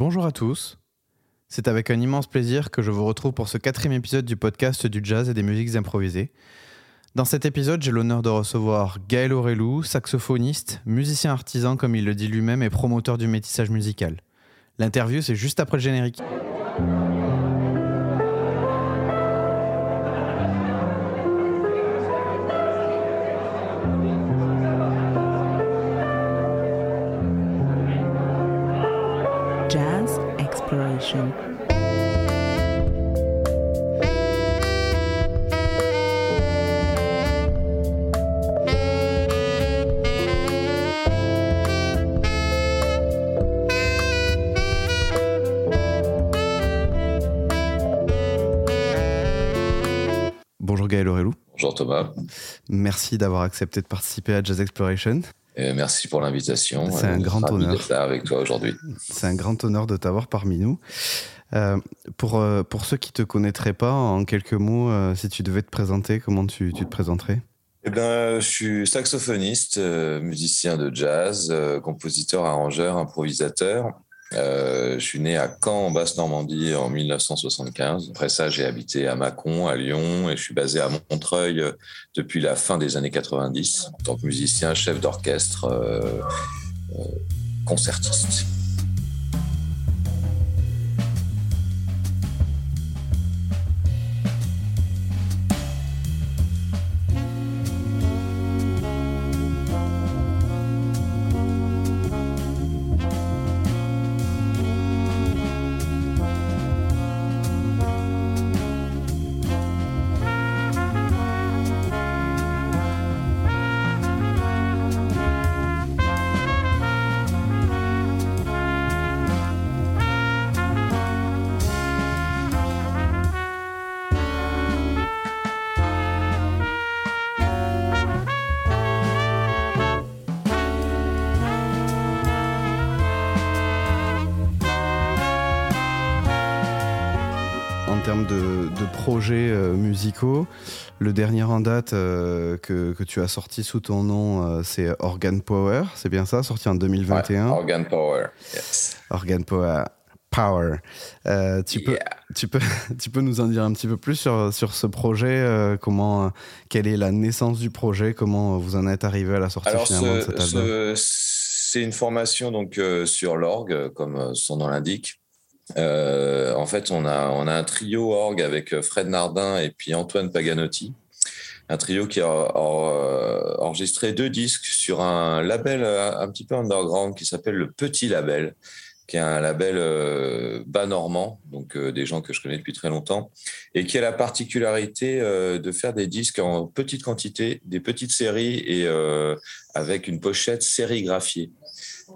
Bonjour à tous. C'est avec un immense plaisir que je vous retrouve pour ce quatrième épisode du podcast du jazz et des musiques improvisées. Dans cet épisode, j'ai l'honneur de recevoir Gaël Aurelou, saxophoniste, musicien artisan comme il le dit lui-même et promoteur du métissage musical. L'interview, c'est juste après le générique. Merci d'avoir accepté de participer à Jazz Exploration. Et merci pour l'invitation. C'est un grand honneur. d'être là avec toi aujourd'hui. C'est un grand honneur de t'avoir parmi nous. Euh, pour, euh, pour ceux qui te connaîtraient pas, en quelques mots, euh, si tu devais te présenter, comment tu, tu te présenterais? Eh bien, je suis saxophoniste, musicien de jazz, compositeur, arrangeur, improvisateur. Euh, je suis né à Caen, en Basse-Normandie, en 1975. Après ça, j'ai habité à Mâcon, à Lyon, et je suis basé à Montreuil euh, depuis la fin des années 90, en tant que musicien, chef d'orchestre, euh, concertiste. Le dernier en date euh, que, que tu as sorti sous ton nom, euh, c'est Organ Power, c'est bien ça, sorti en 2021. Ouais, Organ Power. Yes. Organ Power. Power. Euh, tu, peux, Yeah. tu, peux, tu peux nous en dire un petit peu plus sur, sur ce projet euh, comment, euh, Quelle est la naissance du projet Comment vous en êtes arrivé à la sortie Alors, finalement de ce- cet album? ce- c'est une formation donc euh, sur l'orgue, euh, comme euh, son nom l'indique. Euh, en fait, on a, un trio orgue avec euh, Fred Nardin et puis Antoine Paganotti. Un trio qui a, euh, enregistré deux disques sur un label un petit peu underground qui s'appelle le Petit Label, qui est un label bas normand, donc des gens que je connais depuis très longtemps, et qui a la particularité de faire des disques en petite quantité, des petites séries et avec une pochette sérigraphiée.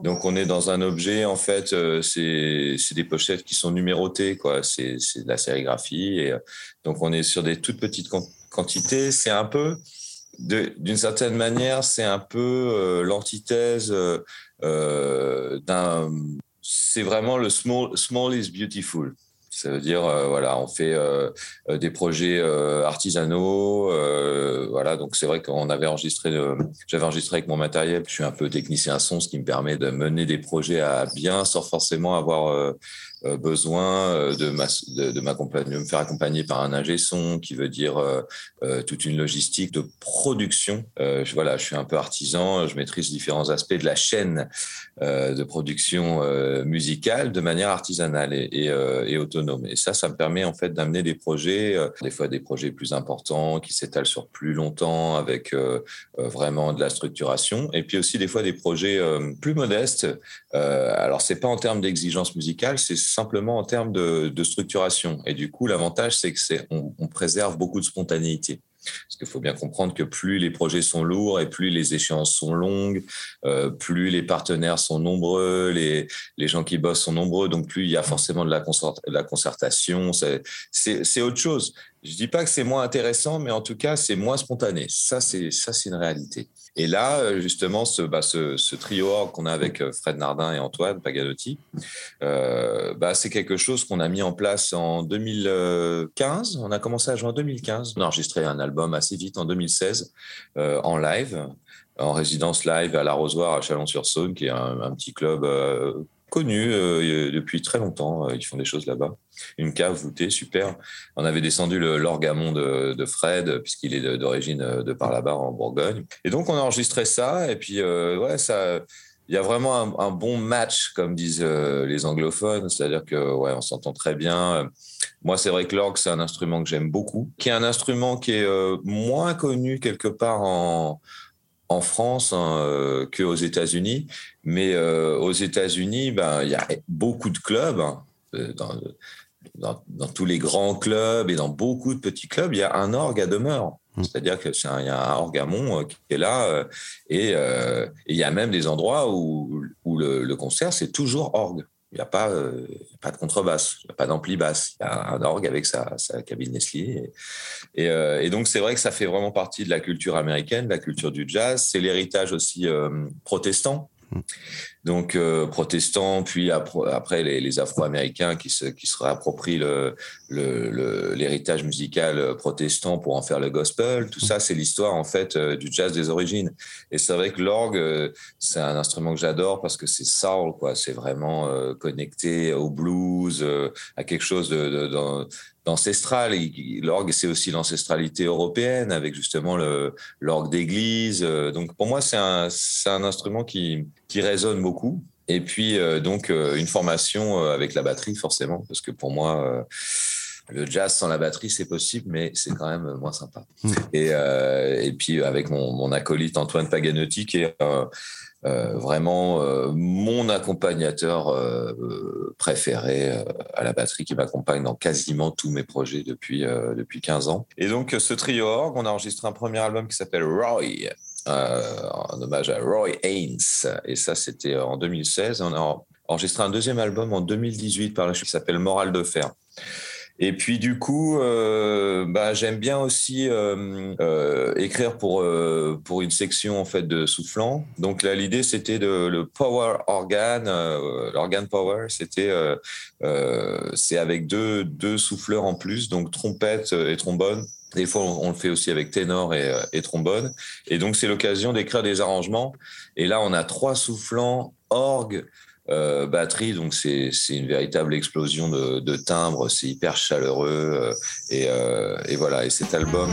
Donc on est dans un objet en fait, euh, c'est des pochettes qui sont numérotées quoi. C'est de la sérigraphie et euh, donc on est sur des toutes petites quan- quantités. C'est un peu d'une certaine manière, c'est un peu euh, l'antithèse euh, euh, d'un. C'est vraiment le small small is beautiful. Ça veut dire, euh, voilà, on fait euh, euh, des projets euh, artisanaux, euh, voilà. Donc c'est vrai qu'on avait enregistré, euh, j'avais enregistré avec mon matériel. Je suis un peu technicien son, ce qui me permet de mener des projets à bien, sans forcément avoir besoin euh, de, ma, de, de, m'accompagner- de me faire accompagner par un ingé son, qui veut dire euh, euh, toute une logistique de production. Euh, je, voilà, je suis un peu artisan, je maîtrise différents aspects de la chaîne euh, de production euh, musicale de manière artisanale et, et, euh, autonome. Et ça, ça me permet en fait d'amener des projets, euh, des fois des projets plus importants qui s'étalent sur plus longtemps avec euh, euh, vraiment de la structuration, et puis aussi des fois des projets euh, plus modestes. Euh, alors c'est pas en termes d'exigence musicale, c'est simplement en termes de, de structuration. Et du coup, l'avantage c'est que on, préserve beaucoup de spontanéité. Parce qu'il faut bien comprendre que plus les projets sont lourds et plus les échéances sont longues, euh, plus les partenaires sont nombreux, les, les gens qui bossent sont nombreux, donc plus il y a forcément de la, concert, la concertation. C'est autre chose. Je dis pas que c'est moins intéressant, mais en tout cas, c'est moins spontané. Ça, c'est une réalité. Et là, justement, ce, bah, ce, trio qu'on a avec Fred Nardin et Antoine Paganotti, euh, bah, c'est quelque chose qu'on a mis en place en 2015. On a commencé à jouer en 2015. On a enregistré un album assez vite en 2016 euh, en live, en résidence live à l'Arrosoir à Chalon-sur-Saône, qui est un, petit club euh, connu euh, depuis très longtemps. Ils font des choses là-bas. Une cave voûtée, super. On avait descendu l'orgamon de, de, Fred, puisqu'il est d'origine de, par là-bas en Bourgogne. Et donc, on a enregistré ça. Et puis, ouais, ça il y a vraiment un, bon match, comme disent euh, les anglophones, c'est-à-dire que ouais, on s'entend très bien. Moi, c'est vrai que l'orgue, c'est un instrument que j'aime beaucoup, qui est un instrument qui est euh, moins connu quelque part en, en France hein, euh, qu'aux États-Unis. Mais aux États-Unis, ben, il y a beaucoup de clubs. Hein, dans, dans, tous les grands clubs et dans beaucoup de petits clubs, il y a un orgue à demeure. Mm. C'est-à-dire qu'il y a un orgamon euh, qui est là euh, euh, et il y a même des endroits où, où le, concert, c'est toujours orgue. Il n'y a pas, pas de contrebasse, il n'y a pas d'ampli basse. Il y a un orgue avec sa, sa cabine Nestlé. Et, et, donc, c'est vrai que ça fait vraiment partie de la culture américaine, de la culture du jazz. C'est l'héritage aussi protestant. Mm. Donc euh, protestants, puis après, les, Afro-Américains qui se, qui se réapproprient l'héritage le, musical protestant pour en faire le gospel. Tout ça, c'est l'histoire en fait euh, du jazz des origines. Et c'est vrai que l'orgue, euh, c'est un instrument que j'adore parce que c'est soul, quoi. C'est vraiment connecté au blues, à quelque chose de, d'ancestral. L'orgue, c'est aussi l'ancestralité européenne avec justement l'orgue d'église. Donc pour moi, c'est un, un instrument qui, qui résonne beaucoup. Et puis, euh, donc, euh, une formation euh, avec la batterie, forcément, parce que pour moi, le jazz sans la batterie, c'est possible, mais c'est quand même moins sympa. Mm. Et, et, puis, avec mon, mon, acolyte Antoine Paganotti, qui est vraiment mon accompagnateur préféré à la batterie, qui m'accompagne dans quasiment tous mes projets depuis, depuis 15 ans. Et donc, ce trio orgue, on a enregistré un premier album qui s'appelle Roy, euh, en hommage à Roy Haynes. Et ça, c'était en 2016. On a enregistré un deuxième album en 2018 par la qui s'appelle Moral de fer. Et puis du coup, euh, bah, j'aime bien aussi euh, euh, écrire pour euh, pour une section en fait de soufflant. Donc là, l'idée c'était de le power organ, euh, l'organ power, c'était c'est avec deux deux souffleurs en plus, donc trompette et trombone. Des fois, on, le fait aussi avec ténor et, et trombone. Et donc, c'est l'occasion d'écrire des arrangements. Et là, on a trois soufflants, orgue, euh, batterie, donc c'est une véritable explosion de, timbres, c'est hyper chaleureux. Euh, et, euh, et, voilà, et cet album,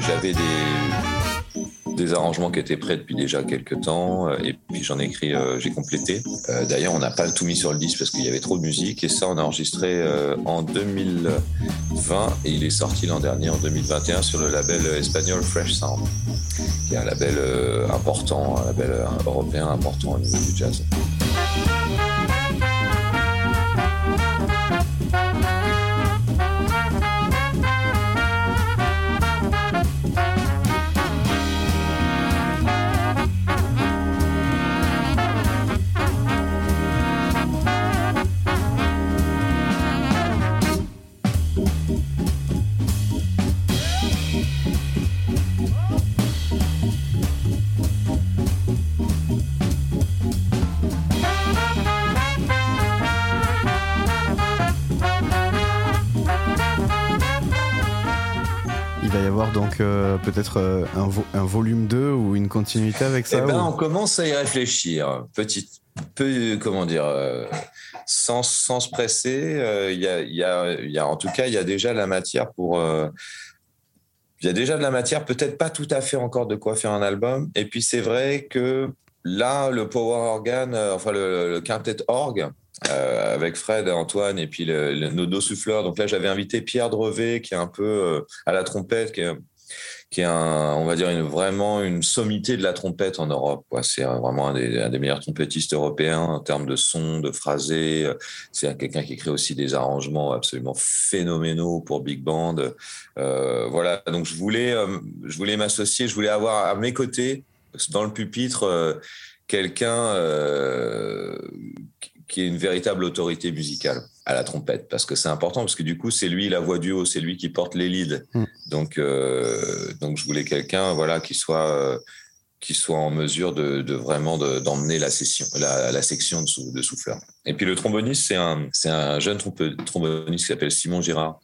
j'avais des, des arrangements qui étaient prêts depuis déjà quelques temps, et puis j'en ai écrit, j'ai complété. D'ailleurs, on n'a pas tout mis sur le disque parce qu'il y avait trop de musique, et ça, on a enregistré en 2020, et il est sorti l'an dernier, en 2021, sur le label espagnol Fresh Sound, qui est un label important, un label européen important au niveau du jazz. Bye. Euh, peut-être euh, un, volume 2 ou une continuité avec ça eh ben, On commence à y réfléchir. Petit, peu, comment dire, euh, sans, sans, se presser. Il y a, y, a, y, a, en tout cas, il y a déjà la matière pour. il y a déjà de la matière, peut-être pas tout à fait encore de quoi faire un album. Et puis c'est vrai que là, le power organ, enfin le, le quintet orgue, euh, avec Fred, Antoine et puis le, le, nos deux souffleurs. Donc là, j'avais invité Pierre Drevet, qui est un peu euh, à la trompette, qui est, qui est un, on va dire vraiment une sommité de la trompette en Europe. C'est vraiment un des, meilleurs trompettistes européens en termes de son, de phrasé. C'est quelqu'un qui crée aussi des arrangements absolument phénoménaux pour big band. Euh, voilà. Donc je voulais, euh, je voulais m'associer, je voulais avoir à mes côtés, dans le pupitre, euh, quelqu'un qui est une véritable autorité musicale à la trompette parce que c'est important parce que du coup c'est lui la voix du haut c'est lui qui porte les leads mm. donc euh, donc je voulais quelqu'un voilà qui soit euh, qui soit en mesure de, de vraiment d'emmener la, session, la, la section de, sou, de, souffleurs. Et puis le tromboniste, c'est un, c'est un jeune tromboniste qui s'appelle Simon Girard,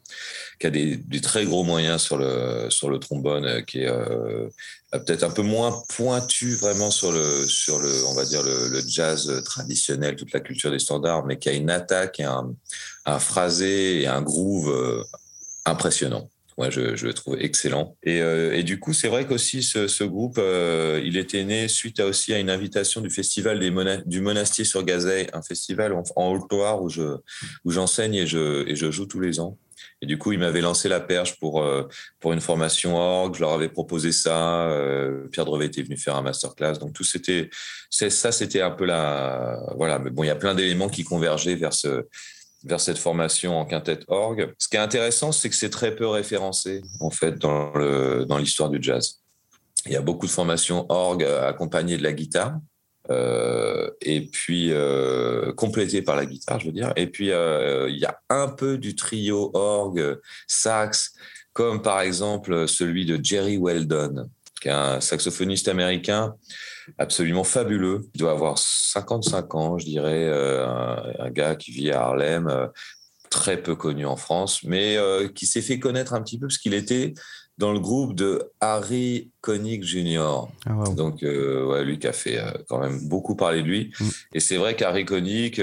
qui a des, très gros moyens sur le, trombone, euh, qui est euh, peut-être un peu moins pointu vraiment sur le, sur le, on va dire le, jazz traditionnel, toute la culture des standards, mais qui a une attaque et un, un phrasé et un groove euh, impressionnant. Moi, je, le trouve excellent. Et, du coup, c'est vrai qu'aussi ce, groupe, il était né suite aussi à une invitation du festival du Monastier sur Gazeille, un festival en, Haute-Loire où je où j'enseigne et je et je joue tous les ans. Et du coup, ils m'avaient lancé la perche pour euh, pour une formation orgue. Je leur avais proposé ça. Euh, Pierre Drevet était venu faire un masterclass. Donc tout c'était ça, c'était un peu la voilà. Mais bon, il y a plein d'éléments qui convergeaient vers ce vers cette formation en quintette orgue. Ce qui est intéressant, c'est que c'est très peu référencé en fait dans le dans l'histoire du jazz. Il y a beaucoup de formations orgue accompagnées de la guitare. Euh, et puis euh, complétées par la guitare, je veux dire. Et puis euh, il y a un peu du trio orgue, sax, comme par exemple celui de Jerry Weldon, qui est un saxophoniste américain absolument fabuleux. Il doit avoir 55 ans, je dirais, un, un, gars qui vit à Harlem, très peu connu en France, mais qui s'est fait connaître un petit peu parce qu'il était dans le groupe de Harry Connick Jr. Ah, wow. Donc, euh, ouais, lui qui a fait quand même beaucoup parler de lui. Mm. Et c'est vrai qu'Harry Connick,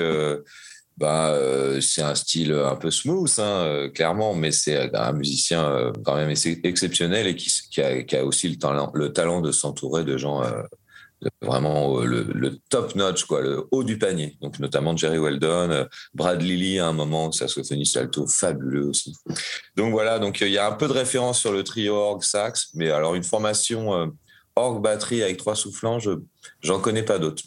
bah, c'est un style un peu smooth, hein, clairement, mais c'est un musicien quand même exceptionnel et qui, qui, a, qui a, aussi le talent, le talent de s'entourer de gens vraiment le, le, top notch, quoi, le haut du panier. Donc notamment Jerry Weldon, euh, Brad Lilly à un moment, saxophoniste alto fabuleux aussi. Donc voilà, donc il y a un peu de référence sur le trio orgue sax, mais alors une formation euh, orgue batterie avec trois soufflants, je j'en connais pas d'autres.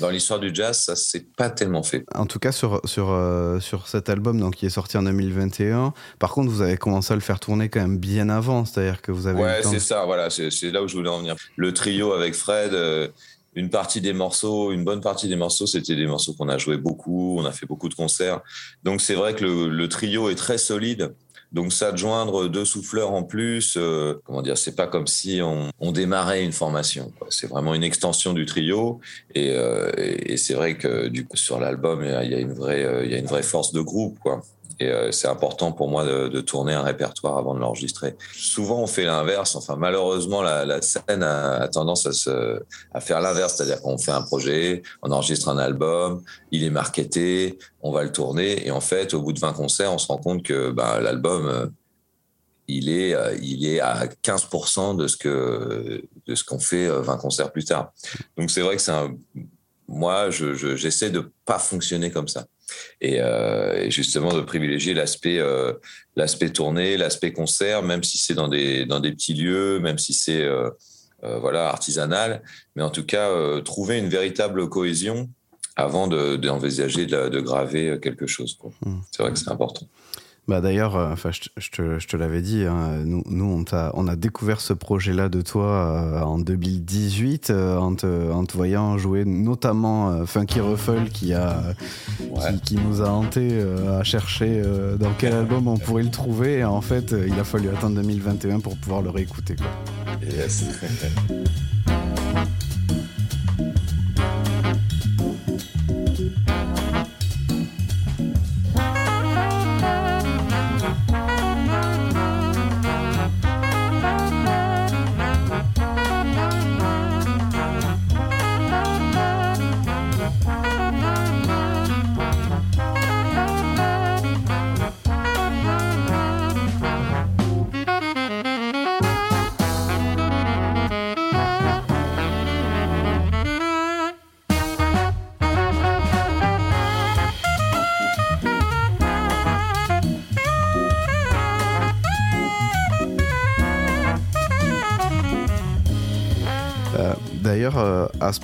Dans l'histoire du jazz, ça s'est pas tellement fait. En tout cas, sur, sur, euh, sur cet album donc, qui est sorti en 2021, par contre, vous avez commencé à le faire tourner quand même bien avant, c'est-à-dire que vous avez. Ouais, c'est ça, voilà, c'est là où je voulais en venir. Le trio avec Fred, euh, une partie des morceaux, une bonne partie des morceaux, c'était des morceaux qu'on a joué beaucoup, on a fait beaucoup de concerts. Donc c'est vrai que le, le trio est très solide. Donc ça joindre deux souffleurs en plus, euh, comment dire, c'est pas comme si on, on démarrait une formation. C'est vraiment une extension du trio et, euh, et c'est vrai que du coup sur l'album il y a une vraie, euh, il y a une vraie force de groupe quoi. Et euh, c'est important pour moi de, tourner un répertoire avant de l'enregistrer. Souvent, on fait l'inverse. Enfin, malheureusement, la, scène a, tendance à, faire l'inverse. C'est-à-dire qu'on fait un projet, on enregistre un album, il est marketé, on va le tourner. Et en fait, au bout de 20 concerts, on se rend compte que bah, l'album, euh, il est, euh, il est à 15% de ce qu'on fait 20 concerts plus tard. Donc c'est vrai que c'est moi je, je, j'essaie de pas fonctionner comme ça et, euh, et justement de privilégier l'aspect euh, l'aspect tournée l'aspect concert même si c'est dans des dans des petits lieux même si c'est euh, voilà artisanal. Mais en tout cas trouver une véritable cohésion avant d'envisager de, de, de, graver quelque chose mmh. c'est vrai que c'est important bah D'ailleurs, euh, enfin, je, je, te, je te l'avais dit, hein, nous, nous on, a, on a découvert ce projet-là de toi euh, en 2018 euh, en, te, en te voyant jouer notamment euh, Funky Ruffle qui, a, ouais. qui, qui, nous a hanté à chercher dans quel album on pourrait le trouver. Et en fait, il a fallu attendre 2021 pour pouvoir le réécouter. Quoi. Yes.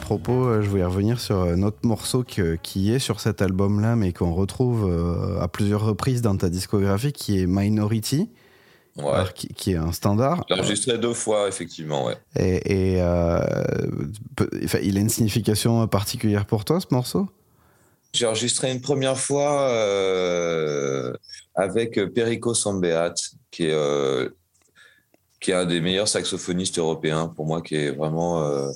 Propos, euh, je voulais revenir sur un autre morceau que, qui est sur cet album-là, mais qu'on retrouve euh, à plusieurs reprises dans ta discographie, qui est Minority. Ouais. Alors, qui, qui, est un standard. J'ai enregistré deux fois, effectivement, ouais. Et, et euh, il a une signification particulière pour toi, ce morceau? J'ai enregistré une première fois euh, avec Perico Sambeat, qui est qui est un des meilleurs saxophonistes européens pour moi, qui est vraiment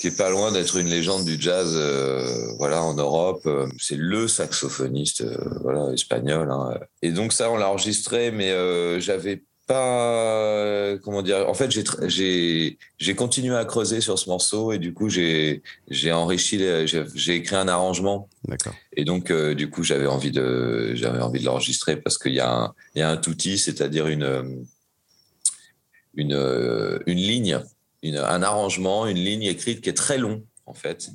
qui est pas loin d'être une légende du jazz voilà en Europe. C'est le saxophoniste voilà espagnol hein. et donc ça on l'a enregistré mais j'avais pas comment dire en fait j'ai j'ai continué à creuser sur ce morceau et du coup j'ai j'ai enrichi j'ai écrit un arrangement. D'accord. Et donc du coup j'avais envie de j'avais envie de l'enregistrer parce qu'il y a un il y a un touti c'est-à-dire une une une ligne une, un arrangement une ligne écrite qui est très long en fait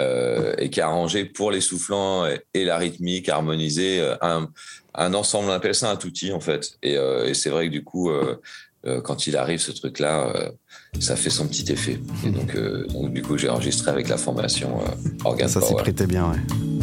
euh, et qui est arrangé pour les soufflants et, la rythmique, harmonisé, euh, un, un, ensemble, on appelle ça un touti en fait. Et, euh, et c'est vrai que du coup, euh quand il arrive ce truc-là, ça fait son petit effet. Et donc, donc du coup, j'ai enregistré avec la formation Organ Ça s'y prêtait bien, ouais.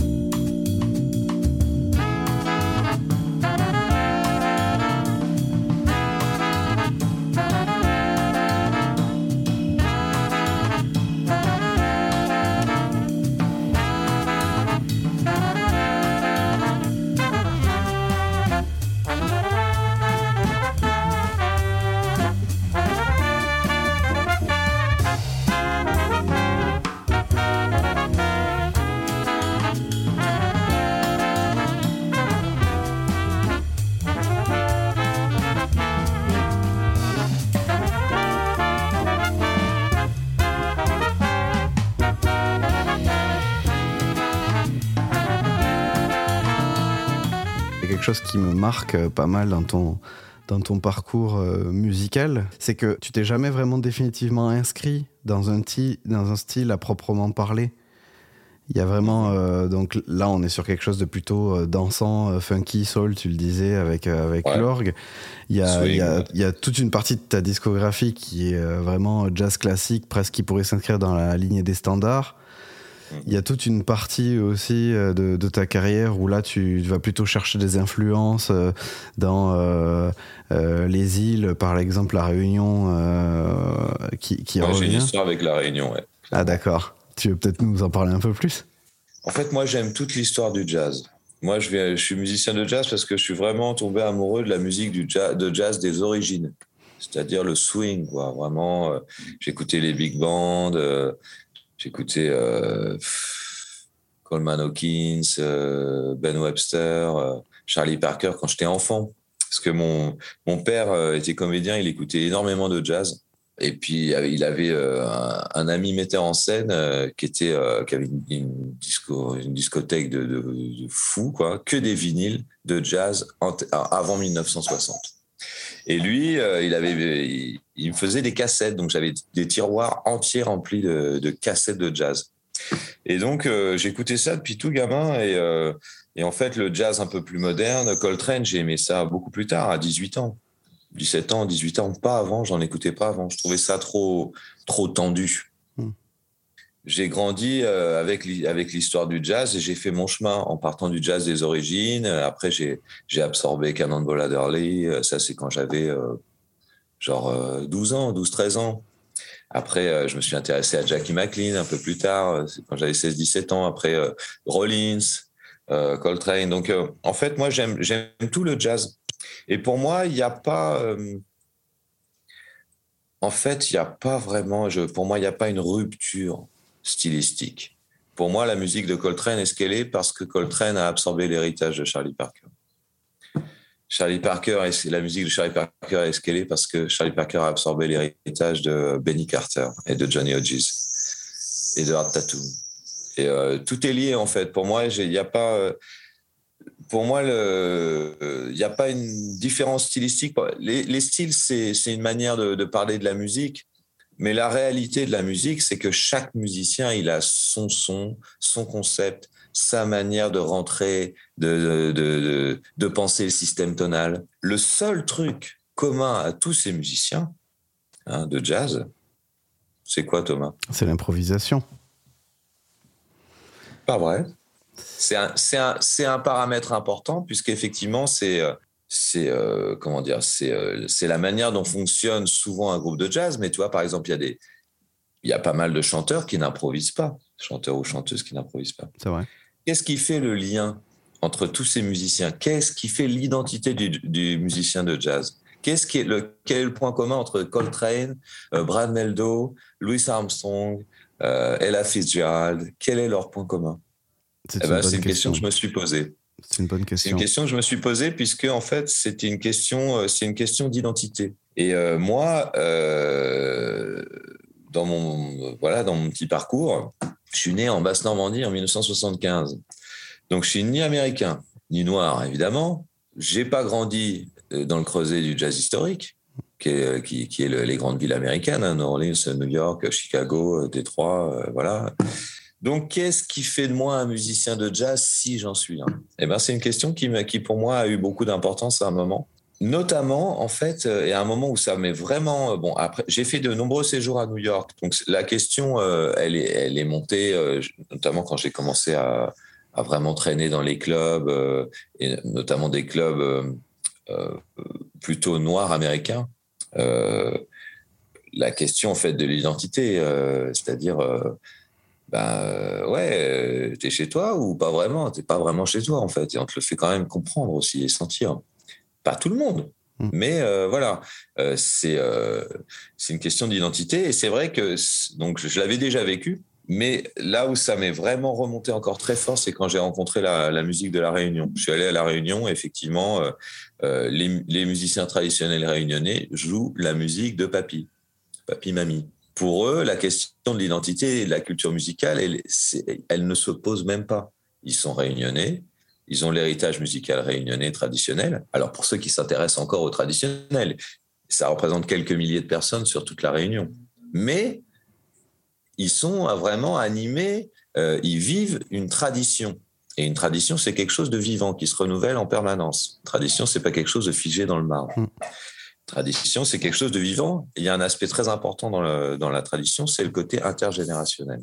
Chose qui me marque euh, pas mal dans ton, dans ton parcours euh, musical, c'est que tu t'es jamais vraiment définitivement inscrit dans un, dans un style à proprement parler. Il y a vraiment euh, donc là on est sur quelque chose de plutôt dansant, funky, soul, tu le disais avec avec l'orgue. Il y a il y, a, il y a toute une partie de ta discographie qui est vraiment jazz classique, presque qui pourrait s'inscrire dans la lignée des standards. Il y a toute une partie aussi euh, de, ta carrière où là tu vas plutôt chercher des influences euh, dans euh, les îles, par exemple la Réunion, qui, qui J'ai une histoire avec la Réunion, ouais. Ah d'accord. Tu veux peut-être nous en parler un peu plus? En fait, moi j'aime toute l'histoire du jazz. Moi, je, je, suis musicien de jazz parce que je suis vraiment tombé amoureux de la musique du jazz, de jazz des origines, c'est-à-dire le swing. Quoi. Vraiment, j'écoutais les big bands, J'écoutais euh, Coleman Hawkins, euh, Ben Webster, euh, Charlie Parker quand j'étais enfant. Parce que mon, mon père était comédien, il écoutait énormément de jazz. Et puis il avait un, ami metteur en scène qui était qui avait une, disco, une discothèque de, de, fou quoi, que des vinyles de jazz avant 1960. Et lui, il avait il me faisait des cassettes, donc j'avais des tiroirs entiers remplis de, cassettes de jazz. Et donc euh, j'écoutais ça depuis tout gamin et, euh, et, en fait le jazz un peu plus moderne, Coltrane, j'ai aimé ça beaucoup plus tard, à 18 ans. 17 ans, 18 ans, pas avant, j'en écoutais pas avant. Je trouvais ça trop, trop tendu. J'ai grandi euh, avec, avec l'histoire du jazz et j'ai fait mon chemin en partant du jazz des origines. Après, j'ai absorbé Cannonball Adderley. Ça, c'est quand j'avais genre 12 euh, ans, 12-13 ans. Après, euh, je me suis intéressé à Jackie McLean un peu plus tard, euh, quand j'avais 16-17 ans. Après, Rollins, Coltrane. Donc, en fait, moi, j'aime tout le jazz. Et pour moi, il n'y a pas. en fait, il n'y a pas vraiment. Pour moi, il n'y a pas une rupture stylistique. Pour moi, la musique de Coltrane est ce qu'elle est parce que Coltrane a absorbé l'héritage de Charlie Parker. Charlie Parker et la musique de Charlie Parker est ce qu'elle est parce que Charlie Parker a absorbé l'héritage de Benny Carter et de Johnny Hodges et de Art Tattoo. Et euh, tout est lié en fait. Pour moi, il n'y a pas, euh, pour moi, il n'y a pas une différence stylistique. Les, styles, c'est une manière de, parler de la musique. Mais la réalité de la musique, c'est que chaque musicien, il a son son, son concept, sa manière de rentrer, de, de, de, penser le système tonal. Le seul truc commun à tous ces musiciens hein, de jazz, c'est quoi Thomas? C'est l'improvisation. Pas vrai? C'est un, un, un, paramètre important puisqu'effectivement, c'est euh, c'est euh, comment dire c'est euh, c'est la manière dont fonctionne souvent un groupe de jazz mais tu vois par exemple il y a des il y a pas mal de chanteurs qui n'improvisent pas chanteurs ou chanteuses qui n'improvisent pas. C'est vrai. Qu'est-ce qui fait le lien entre tous ces musiciens? Qu'est-ce qui fait l'identité du, musicien de jazz? Qu'est-ce qui est le, quel est le point commun entre Coltrane, euh, Brad Meldo, Louis Armstrong, Ella Fitzgerald? Quel est leur point commun? C'est Eh une, ben, une question. que je me suis posée. C'est une bonne C'est question. une question que je me suis posée puisque en fait c'était une question, euh, c'est une question d'identité. Et euh, moi, euh, dans mon voilà, dans mon petit parcours, je suis né en Basse Normandie en 1975. Donc je suis ni américain ni noir évidemment. J'ai pas grandi dans le creuset du jazz historique, qui est, qui, qui est le- les grandes villes américaines, hein, New Orleans, New York, Chicago, Détroit, euh, voilà. Donc, qu'est-ce qui fait de moi un musicien de jazz si j'en suis un? Eh ben, c'est une question qui, pour moi, a eu beaucoup d'importance à un moment. Notamment, en fait, euh, et à un moment où ça m'est vraiment. euh, Bon, après, j'ai fait de nombreux séjours à New York. Donc, la question, euh, elle, est, montée, notamment quand j'ai commencé à, vraiment traîner dans les clubs, et notamment des clubs plutôt noirs américains. La question, en fait, de l'identité, c'est-à-dire. Ben euh, ouais, euh, t'es chez toi ou pas vraiment? T'es pas vraiment chez toi en fait, et on te le fait quand même comprendre aussi et sentir. Pas tout le monde, Mm. mais euh, voilà, Euh, c'est euh, c'est une question d'identité et c'est vrai que donc je l'avais déjà vécu, mais là où ça m'est vraiment remonté encore très fort, c'est quand j'ai rencontré la, la musique de la Réunion. Je suis allé à la Réunion, effectivement, les, les musiciens traditionnels réunionnais jouent la musique de papy, papy mamie pour eux, la question de l'identité et de la culture musicale, elle, ne se pose même pas. Ils sont réunionnais, ils ont l'héritage musical réunionnais traditionnel. Alors pour ceux qui s'intéressent encore au traditionnel, ça représente quelques milliers de personnes sur toute la Réunion. Mais ils sont vraiment animés, euh, ils vivent une tradition. Et une tradition, c'est quelque chose de vivant qui se renouvelle en permanence. Tradition, c'est pas quelque chose de figé dans le marbre. Tradition, c'est quelque chose de vivant. Il y a un aspect très important dans, la tradition, c'est le côté intergénérationnel.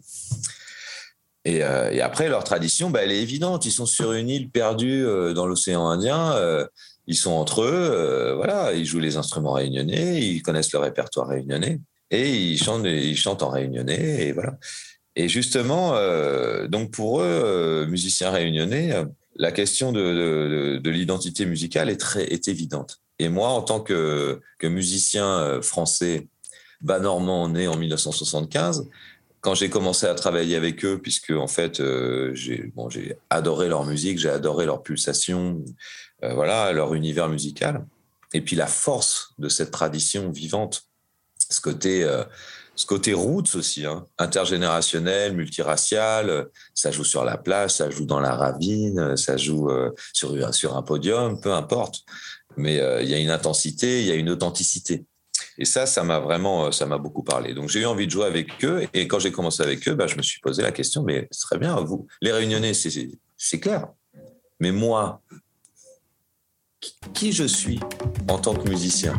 Et, euh, après, leur tradition, bah, elle est évidente. Ils sont sur une île perdue euh, dans l'océan Indien. euh, ils sont entre eux. voilà, ils jouent les instruments réunionnais. Ils connaissent le répertoire réunionnais et ils chantent, ils chantent en réunionnais. Et voilà. Et justement, donc pour eux, musiciens réunionnais, la question de- de l'identité musicale est très est évidente. Et moi, en tant que, musicien euh, français, bas normand, né en 1975, quand j'ai commencé à travailler avec eux, puisque en fait, euh, j'ai adoré leur musique, j'ai adoré leur pulsation, euh, voilà, leur univers musical, et puis la force de cette tradition vivante, ce côté, ce côté roots aussi, hein, intergénérationnel, multiracial, ça joue sur la plage, ça joue dans la ravine, ça joue euh, sur, sur un podium, peu importe. Mais euh, il y a une intensité, il y a une authenticité. Et ça, ça m'a vraiment, euh, ça m'a beaucoup parlé. Donc j'ai eu envie de jouer avec eux. Et quand j'ai commencé avec eux, bah, je me suis posé la question, mais c'est très bien, vous, les Réunionnais, c'est- clair. Mais moi, qui je suis en tant que musicien?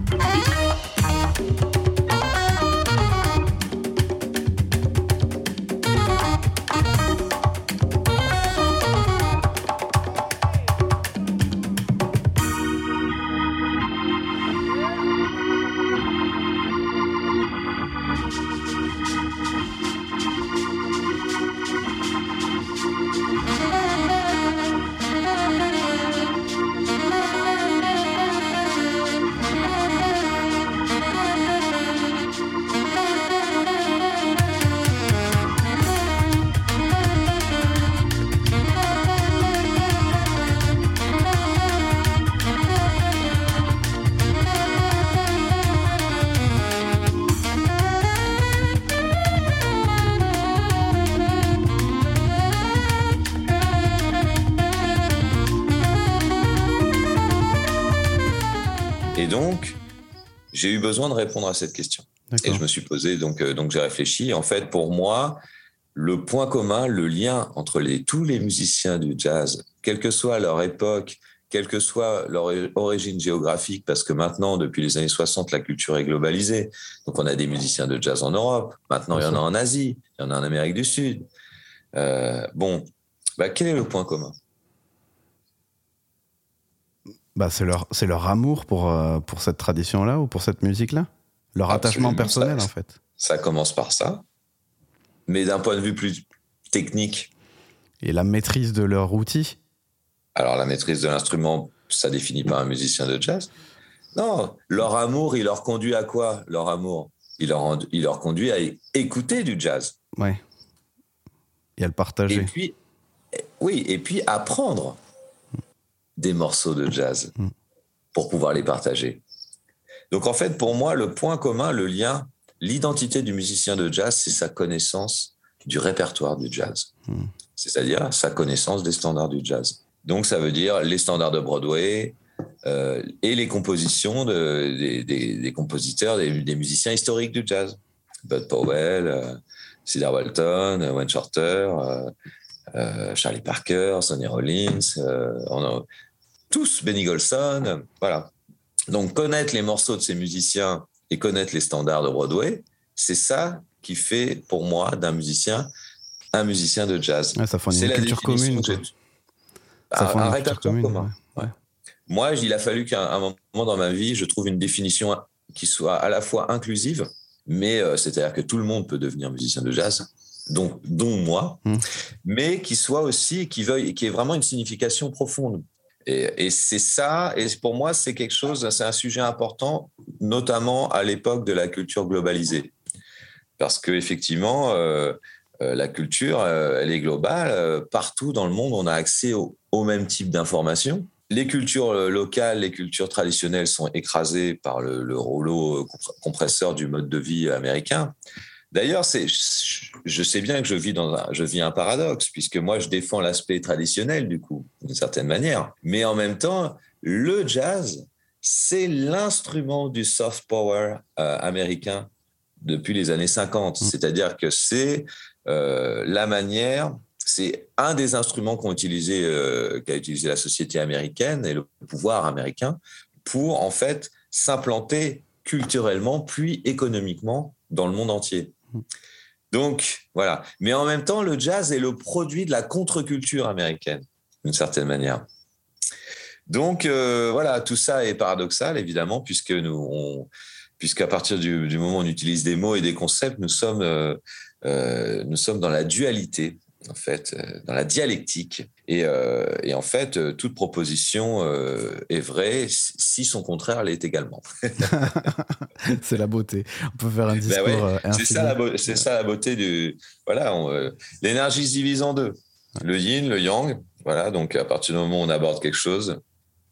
Et donc, j'ai eu besoin de répondre à cette question. Et je me suis posé, donc, euh, donc j'ai réfléchi. En fait, pour moi, le point commun, le lien entre les, tous les musiciens du jazz, quelle que soit leur époque, quelle que soit leur origine géographique, parce que maintenant, depuis les années 60, la culture est globalisée. Donc, on a des musiciens de jazz en Europe. Maintenant, il y en a en Asie, il y en a en Amérique du Sud. Euh, bon, bah, quel est le point commun? Bah, c'est leur, c'est leur amour pour, euh, pour cette tradition-là ou pour cette musique-là? Leur attachement personnel, ça- en fait. Ça commence par ça. Mais d'un point de vue plus technique, Et la maîtrise de leur outil? Alors, la maîtrise de l'instrument, ça définit pas un musicien de jazz. Non, leur amour, il leur conduit à quoi Leur amour, il leur, il leur conduit à écouter du jazz. Ouais. Et à le partager. Et puis, oui, et puis apprendre des morceaux de jazz Mm. pour pouvoir les partager. Donc en fait, pour moi, le point commun, le lien, l'identité du musicien de jazz, c'est sa connaissance du répertoire du jazz. Mm. C'est-à-dire sa connaissance des standards du jazz. Donc ça veut dire les standards de Broadway euh, et les compositions de- des, des- des compositeurs, des, des musiciens historiques du jazz. Bud Powell, euh, Cedar Walton, Wayne Shorter, euh, Charlie Parker, Sonny Rollins, tous Benny Golson, voilà. Donc connaître les morceaux de ces musiciens et connaître les standards de Broadway, c'est ça qui fait pour moi d'un musicien un musicien de jazz. Ouais, ça C'est une la culture commune. j'ai- Ça un, fournit un une culture répertoire commune, commun. ouais. Ouais. Moi, il a fallu qu'à un moment dans ma vie, je trouve une définition qui soit à la fois inclusive, mais euh, c'est-à-dire que tout le monde peut devenir musicien de jazz, dont, dont moi, Mm. mais qui soit aussi, qui veuille, qui ait vraiment une signification profonde. Et, c'est ça, et pour moi, c'est quelque chose, c'est un sujet important, notamment à l'époque de la culture globalisée. Parce qu'effectivement, euh, euh, la culture, euh, elle est globale. Euh, partout dans le monde, on a accès au, même type d'informations. Les cultures locales, les cultures traditionnelles sont écrasées par le, le rouleau compr- compresseur du mode de vie américain. D'ailleurs, c'est, je sais bien que je vis, dans un, je vis un paradoxe, puisque moi, je défends l'aspect traditionnel, du coup, d'une certaine manière. Mais en même temps, le jazz, c'est l'instrument du soft power euh, américain depuis les années 50. Mm. C'est-à-dire que c'est euh, la manière, c'est un des instruments utilisé, euh, qu'a utilisé la société américaine et le pouvoir américain pour en fait s'implanter culturellement puis économiquement dans le monde entier. Donc voilà. Mais en même temps, le jazz est le produit de la contre-culture américaine, d'une certaine manière. Donc euh, voilà, tout ça est paradoxal évidemment puisque nous, on, puisqu'à partir du, du, moment où on utilise des mots et des concepts, nous sommes, euh, euh, nous sommes dans la dualité, en fait, euh, dans la dialectique. Et, euh, et en fait, toute proposition euh, est vraie si son contraire l'est également. c'est la beauté. On peut faire un discours. Ben euh, ouais, c'est ça, la beauté, c'est ça la beauté du. Voilà, euh, l'énergie se divise en deux. Le yin, le yang. Voilà, donc à partir du moment où on aborde quelque chose,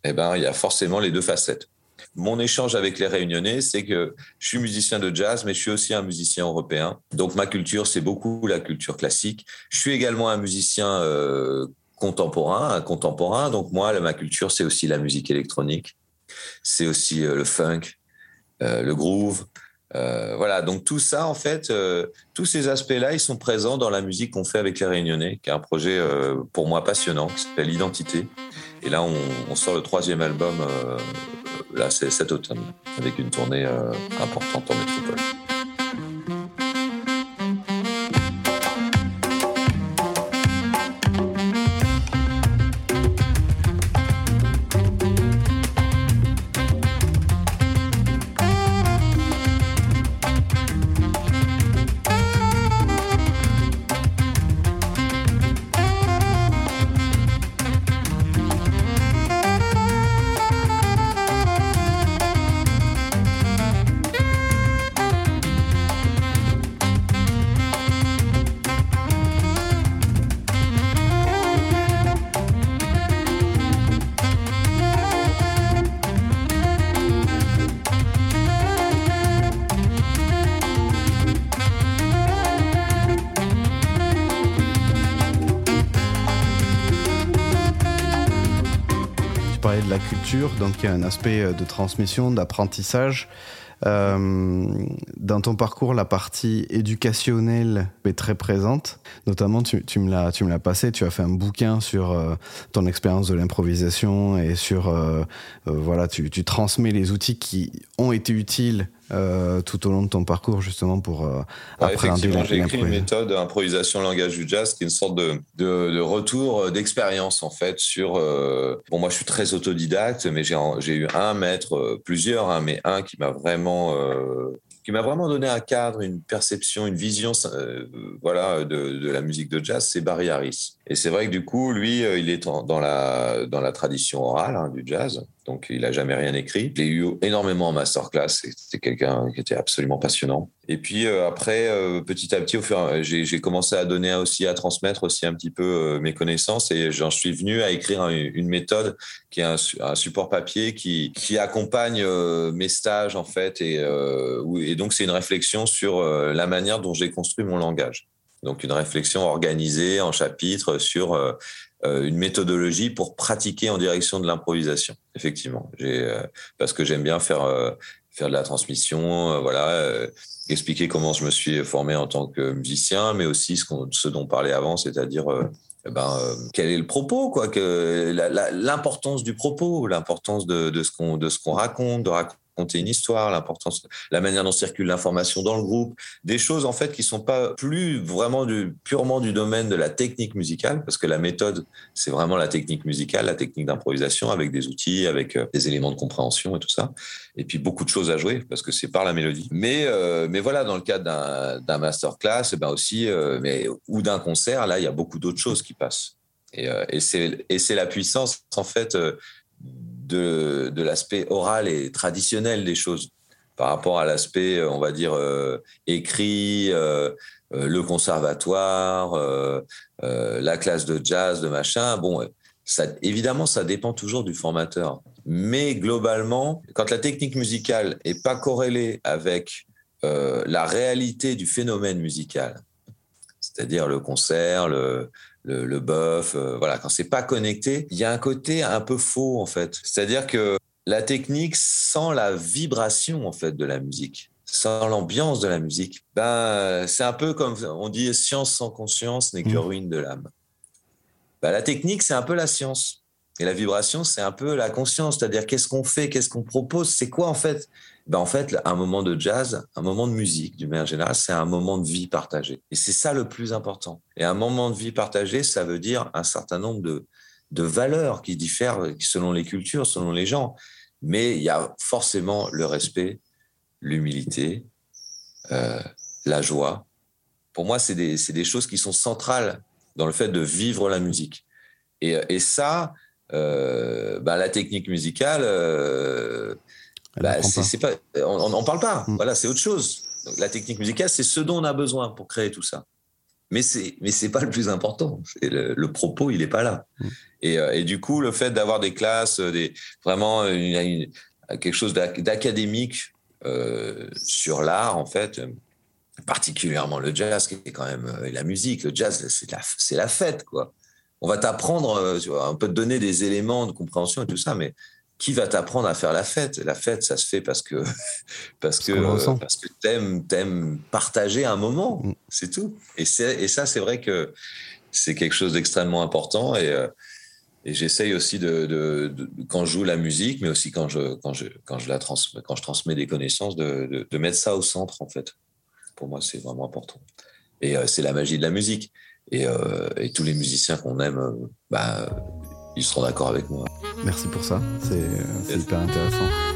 eh ben, il y a forcément les deux facettes mon échange avec les réunionnais, c'est que je suis musicien de jazz, mais je suis aussi un musicien européen. Donc ma culture, c'est beaucoup la culture classique. Je suis également un musicien euh, contemporain, un contemporain. Donc moi, ma culture, c'est aussi la musique électronique. C'est aussi euh, le funk, euh, le groove. voilà, donc tout ça, en fait, tous ces aspects-là, ils sont présents dans la musique qu'on fait avec les Réunionnais, qui est un projet pour moi passionnant, qui s'appelle Identité. Et là, on, sort le troisième album là c'est cet automne avec une tournée euh, importante en métropole. Donc il y a un aspect de transmission, d'apprentissage. Euh, dans ton parcours, la partie éducationnelle est très présente. Notamment, tu, tu me l'as passé, tu as fait un bouquin sur euh, ton expérience de l'improvisation et sur, euh, voilà, tu, transmets les outils qui ont été utiles euh, tout au long de ton parcours, justement, pour ouais, appréhender la J'ai écrit une méthode improvisation langage du jazz, qui est une sorte de, de, de retour d'expérience, en fait, sur... euh, bon, moi, je suis très autodidacte, mais j'ai eu un maître, plusieurs, hein, mais un qui m'a vraiment... euh, qui m'a vraiment donné un cadre, une perception, une vision euh, voilà, de, de, la musique de jazz, c'est Barry Harris. Et c'est vrai que du coup, lui, il est en, dans, la, dans la tradition orale hein, du jazz. Donc il n'a jamais rien écrit. Je l'ai eu énormément en masterclass, c'était quelqu'un qui était absolument passionnant. Et puis euh, après, euh, petit à petit, au fur j'ai commencé à donner aussi, à transmettre aussi un petit peu euh, mes connaissances et j'en suis venu à écrire une, méthode qui est un, support papier qui, accompagne mes stages en fait et, et donc c'est une réflexion sur la manière dont j'ai construit mon langage. Donc une réflexion organisée en chapitres sur une méthodologie pour pratiquer en direction de l'improvisation. Effectivement, euh, parce que j'aime bien faire euh, faire de la transmission, voilà, expliquer comment je me suis formé en tant que musicien, mais aussi ce, ce dont on parlait avant, c'est-à-dire eh ben, quel est le propos, quoi, que l'importance du propos, l'importance de, de, ce qu'on de ce qu'on raconte, de raconter raconter une histoire, l'importance, la manière dont circule l'information dans le groupe, des choses en fait qui sont pas plus vraiment du, purement du domaine de la technique musicale, parce que la méthode, c'est vraiment la technique musicale, la technique d'improvisation avec des outils, avec euh, des éléments de compréhension et tout ça, et puis beaucoup de choses à jouer parce que c'est par la mélodie. Mais euh, mais voilà, dans le cadre d'un masterclass, eh ben aussi, euh, mais ou d'un concert, là, il y a beaucoup d'autres choses qui passent. Et, et c'est la puissance en fait de, l'aspect oral et traditionnel des choses par rapport à l'aspect, on va dire, euh, écrit, euh, euh, le conservatoire, la classe de jazz, de machin. Bon, ça, évidemment, ça dépend toujours du formateur. Mais globalement, quand la technique musicale est pas corrélée avec la réalité du phénomène musical, c'est-à-dire le concert, le, le, le bœuf, euh, voilà, quand c'est pas connecté, il y a un côté un peu faux en fait. C'est-à-dire que la technique sans la vibration en fait de la musique, sans l'ambiance de la musique, ben c'est un peu comme on dit science sans conscience n'est que mmh. ruine de l'âme. Ben, la technique c'est un peu la science et la vibration c'est un peu la conscience, c'est-à-dire qu'est-ce qu'on fait, qu'est-ce qu'on propose, c'est quoi en fait? Ben en fait, un moment de jazz, un moment de musique, d'une manière générale, c'est un moment de vie partagée. Et c'est ça le plus important. Et un moment de vie partagée, ça veut dire un certain nombre de, de valeurs qui diffèrent selon les cultures, selon les gens. Mais il y a forcément le respect, l'humilité, euh, la joie. Pour moi, c'est des, des, choses qui sont centrales dans le fait de vivre la musique. Et, et ça, euh, ben la technique musicale, euh, bah, c'est pas, on n'en parle pas. Mm. Voilà, c'est autre chose. la technique musicale, c'est ce dont on a besoin pour créer tout ça. Mais c'est, mais c'est pas le plus important. Le, propos, il est pas là. Mm. Et, euh, et, du coup, le fait d'avoir des classes, euh, des vraiment une, quelque chose d'académique euh, sur l'art, en fait, particulièrement le jazz, qui est quand même euh, la musique. Le jazz, c'est la, c'est la fête, quoi. On va t'apprendre, on peut te donner des éléments de compréhension et tout ça, mais qui va t'apprendre à faire la fête La fête, ça se fait parce que parce, que parce que t'aimes t'aimes partager un moment, mm. c'est tout. Et ça, c'est vrai que c'est quelque chose d'extrêmement important et euh, et j'essaye aussi de, de, quand je joue la musique, mais aussi quand je quand je quand je la trans, quand je transmets des connaissances, de, de, mettre ça au centre en fait. Pour moi, c'est vraiment important. Et euh, c'est la magie de la musique. Et, euh, et tous les musiciens qu'on aime, bah, ils seront d'accord avec moi. Merci pour ça, c'est hyper intéressant.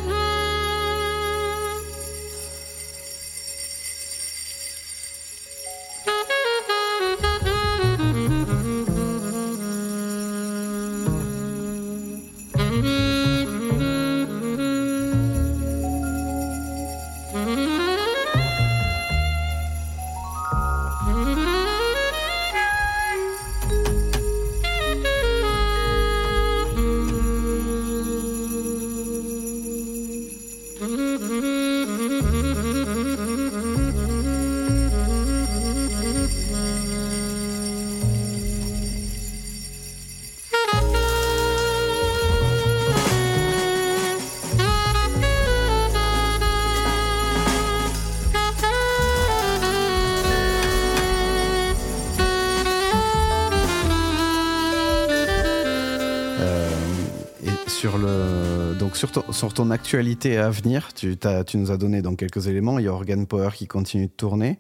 Sur ton actualité à venir, tu, tu nous as donné donc quelques éléments. Il y a Organ Power qui continue de tourner.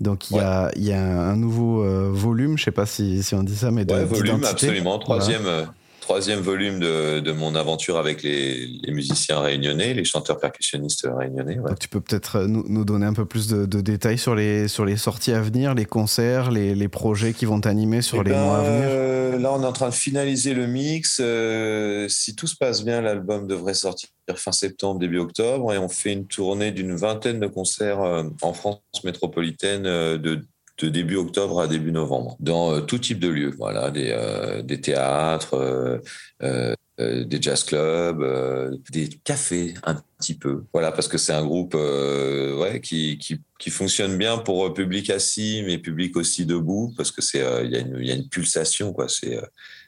Donc il y, a, un nouveau euh, volume, je ne sais pas si, on dit ça, mais de, volume absolument, troisième, euh, troisième volume de, de, mon aventure avec les, les, musiciens réunionnais, les chanteurs percussionnistes réunionnais. Ouais. tu peux peut-être euh, nous, nous, donner un peu plus de, de, détails sur les, sur les sorties à venir, les concerts, les, les projets qui vont t'animer sur eh les ben, mois à venir euh, Là, on est en train de finaliser le mix. Euh, si tout se passe bien, l'album devrait sortir fin septembre, début octobre, et on fait une tournée d'une vingtaine de concerts en France métropolitaine de de début octobre à début novembre, dans euh, tout type de lieux. Voilà, des, euh, des théâtres, euh, euh des jazz clubs, des cafés un petit peu. Voilà, parce que c'est un groupe ouais, qui, qui, qui, fonctionne bien pour public assis, mais public aussi debout, parce que c'est il y, y, a une pulsation, quoi. C'est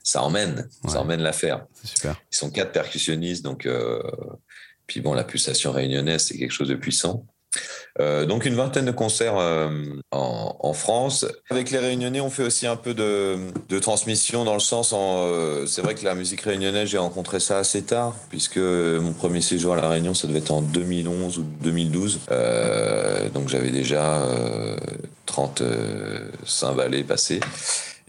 ça emmène, ouais. ça emmène l'affaire. Super. Ils sont quatre percussionnistes, donc puis bon, la pulsation réunionnaise, c'est quelque chose de puissant. Euh, donc une vingtaine de concerts euh, en, France. Avec les Réunionnais, on fait aussi un peu de, transmission dans le sens, euh, c'est vrai que la musique réunionnaise, j'ai rencontré ça assez tard, puisque mon premier séjour à la Réunion, ça devait être en 2011 ou 2012. Euh, donc j'avais déjà 35 ballets passés.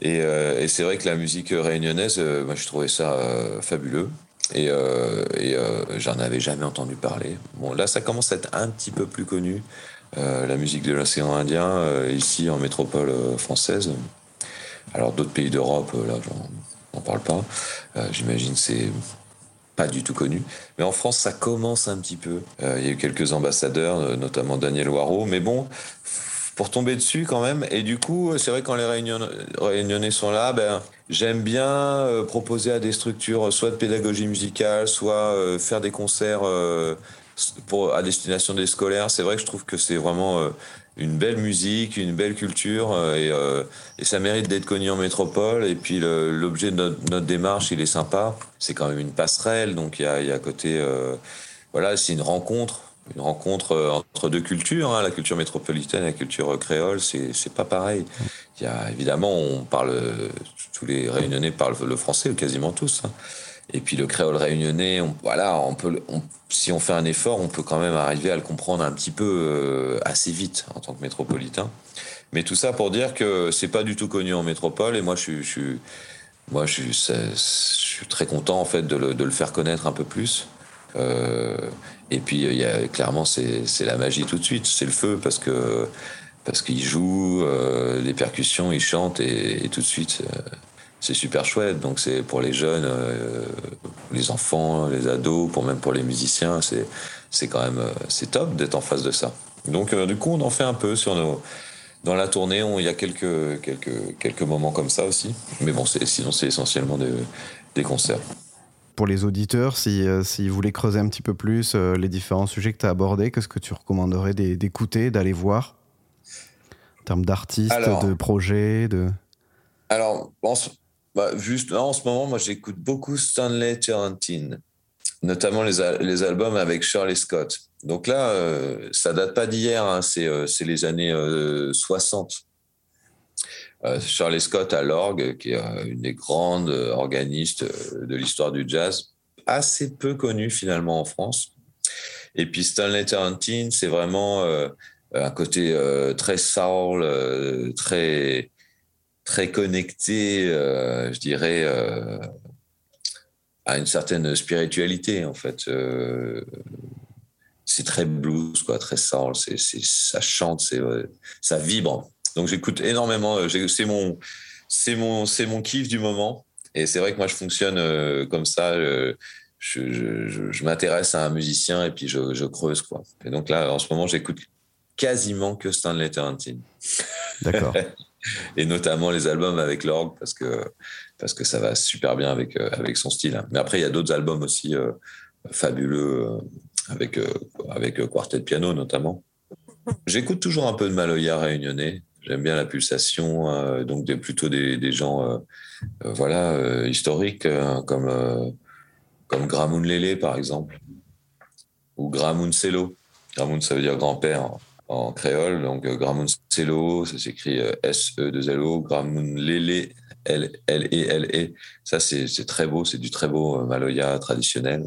Et, et c'est vrai que la musique réunionnaise, moi, je trouvais ça fabuleux et, euh, euh, j'en avais jamais entendu parler. Bon, là, ça commence à être un petit peu plus connu, euh, la musique de l'océan Indien, ici en métropole française. Alors, d'autres pays d'Europe, là, j'en parle pas. J'imagine c'est pas du tout connu. Mais en France, ça commence un petit peu. Il y a eu quelques ambassadeurs, notamment Daniel Waro. Mais bon, pour tomber dessus quand même. Et du coup, c'est vrai quand les réunion... réunionnais sont là, ben, j'aime bien euh, proposer à des structures soit de pédagogie musicale, soit euh, faire des concerts euh, pour, à destination des scolaires. C'est vrai que je trouve que c'est vraiment une belle musique, une belle culture, et, ça mérite d'être connu en métropole. Et puis l'objet de notre, démarche, il est sympa. C'est quand même une passerelle, donc il y a, y a côté, voilà, c'est une rencontre une rencontre entre deux cultures, hein, la culture métropolitaine et la culture créole, c'est pas pareil. Il y a évidemment, on parle, tous les Réunionnais parlent le français, quasiment tous. Hein. Et puis le créole réunionnais, on, voilà, on peut, si on fait un effort, on peut quand même arriver à le comprendre un petit peu euh, assez vite en tant que métropolitain. Mais tout ça pour dire que c'est pas du tout connu en métropole. Et moi, je je moi, je suis très content en fait de le, de le faire connaître un peu plus. Euh, et puis il y a clairement c'est la magie tout de suite, c'est le feu parce que parce qu'il joue euh, les percussions, il chante et, tout de suite euh, c'est super chouette. Donc c'est pour les jeunes, euh, les enfants, les ados, pour même pour les musiciens, c'est c'est quand même c'est top d'être en face de ça. Donc du coup on en fait un peu sur nos dans la tournée, il y a quelques quelques quelques moments comme ça aussi. Mais bon, sinon c'est essentiellement des, des concerts pour les auditeurs, s'ils si, euh, si voulaient creuser un petit peu plus euh, les différents sujets que tu as abordés, qu'est-ce que tu recommanderais d'écouter, d'aller voir En termes d'artistes, de projets de... Alors, en ce, bah, juste là, en ce moment, moi j'écoute beaucoup Stanley Tarantine, notamment les, les albums avec Shirley Scott. Donc là, euh, ça date pas d'hier, hein, c'est euh, les années 60. Euh, Charlie Scott à l'orgue, qui est euh, une des grandes organistes euh, de l'histoire du jazz, assez peu connue finalement en France. Et puis Stanley Tarantine, c'est vraiment un côté très soul, très très connecté, je dirais, à une certaine spiritualité en fait. c'est très blues, quoi, très soul. C'est, ça chante, c'est, ça vibre. Donc j'écoute énormément. Euh, c'est mon, c'est mon, c'est mon kiff du moment. Et c'est vrai que moi je fonctionne euh, comme ça. Euh, je, je, je, je m'intéresse à un musicien et puis je, creuse quoi. Et donc là, en ce moment, j'écoute quasiment que Stanley Tarantine. D'accord. et notamment les albums avec l'orgue parce que parce que ça va super bien avec avec son style. Mais après, il y a d'autres albums aussi euh, fabuleux avec avec quartet de piano notamment. J'écoute toujours un peu de Maloya réunionnais. J'aime bien la pulsation, euh, donc plutôt des, gens euh, euh, voilà, historiques comme, comme Gramoun Lélé, par exemple, ou Gramoun Selo. Gramoun, ça veut dire grand-père en, créole, donc Gramoun Selo, ça s'écrit S-E-2-L-O, Gramoun Lélé, L-E-L-E. Ça, c'est très beau, c'est du très beau Maloya traditionnel.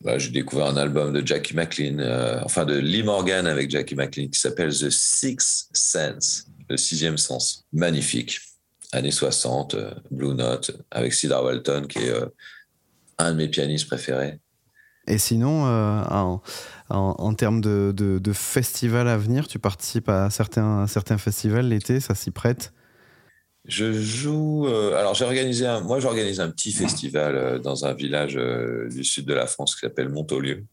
Bah, j'ai découvert un album de Jackie McLean, euh, enfin de Lee Morgan avec Jackie McLean, qui s'appelle The Sixth Sense, le sixième sens. Magnifique. années 60, Blue Note, avec Cedar Walton, qui est un de mes pianistes préférés. Et sinon, en, termes de, de, festivals à venir, tu participes à certains festivals l'été, ça s'y prête? Je joue. alors, j'ai organisé un. Moi, j'organise un petit festival dans un village du sud de la France qui s'appelle Montaulieu,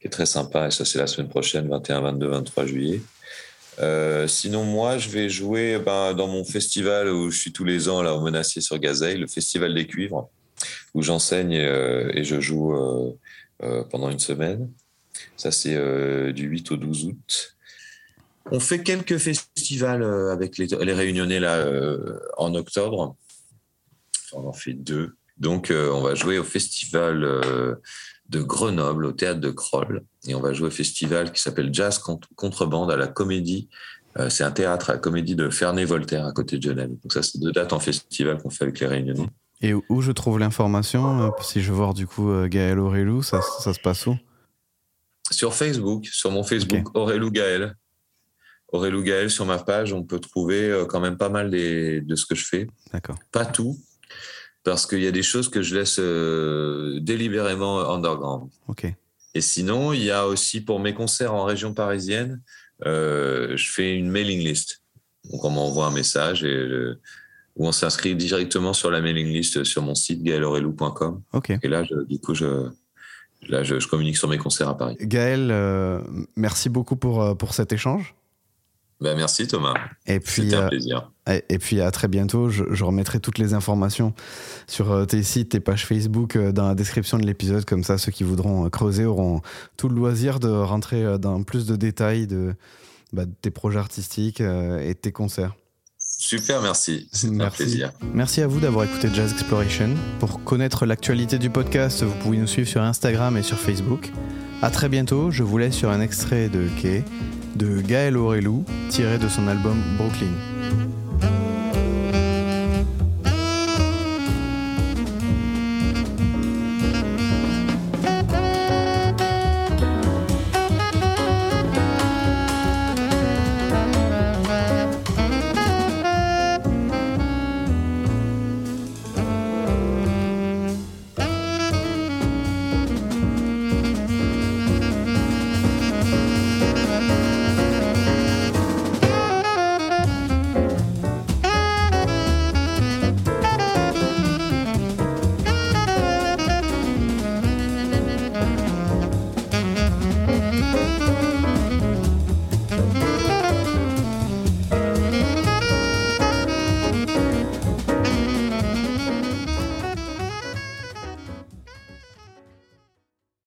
qui est très sympa. Et ça, c'est la semaine prochaine, 21, 22, 23 juillet. Euh, sinon, moi, je vais jouer ben, dans mon festival où je suis tous les ans, là, au Menacier sur Gazeille, le Festival des Cuivres, où j'enseigne et, euh, je joue euh, pendant une semaine. Ça, c'est du 8 au 12 août. On fait quelques festivals avec les, les réunionnais là, en octobre. on en fait deux. Donc, on va jouer au festival de Grenoble au théâtre de Kroll. Et on va jouer au festival qui s'appelle Jazz Contrebande à la Comédie. Euh, c'est un théâtre à la Comédie de Ferney-Voltaire à côté de Genève. Donc ça, c'est deux dates en festival qu'on fait avec les Réunionnais. Et où je trouve l'information euh, Si je veux voir du coup euh, Gaël Aurélou, ça, ça, se passe où? Sur Facebook, sur mon Facebook, Aurélou Gaël. Aurélou Gaël, sur ma page, on peut trouver quand même pas mal de ce que je fais. D'accord. Pas tout, parce qu'il y a des choses que je laisse euh, délibérément underground. Ok. Et sinon, il y a aussi pour mes concerts en région parisienne, euh, je fais une mailing list. Donc on m'envoie un message et euh, où on s'inscrit directement sur la mailing list sur mon site gaëlorelou.com. Ok. Et là, du coup, je, là, je, communique sur mes concerts à Paris. Gaël, merci beaucoup pour, pour cet échange. Ben, merci Thomas. Et puis, un plaisir. Et, puis à très bientôt. Je, remettrai toutes les informations sur euh, tes sites, tes pages Facebook euh, dans la description de l'épisode. Comme ça, ceux qui voudront euh, creuser auront tout le loisir de rentrer dans plus de détails de, bah, tes projets artistiques et de tes concerts. Super, merci. C'est un plaisir. Merci à vous d'avoir écouté Jazz Exploration. Pour connaître l'actualité du podcast, vous pouvez nous suivre sur Instagram et sur Facebook. À très bientôt. Je vous laisse sur un extrait de Kay de Gaël Aurelou tiré de son album Brooklyn.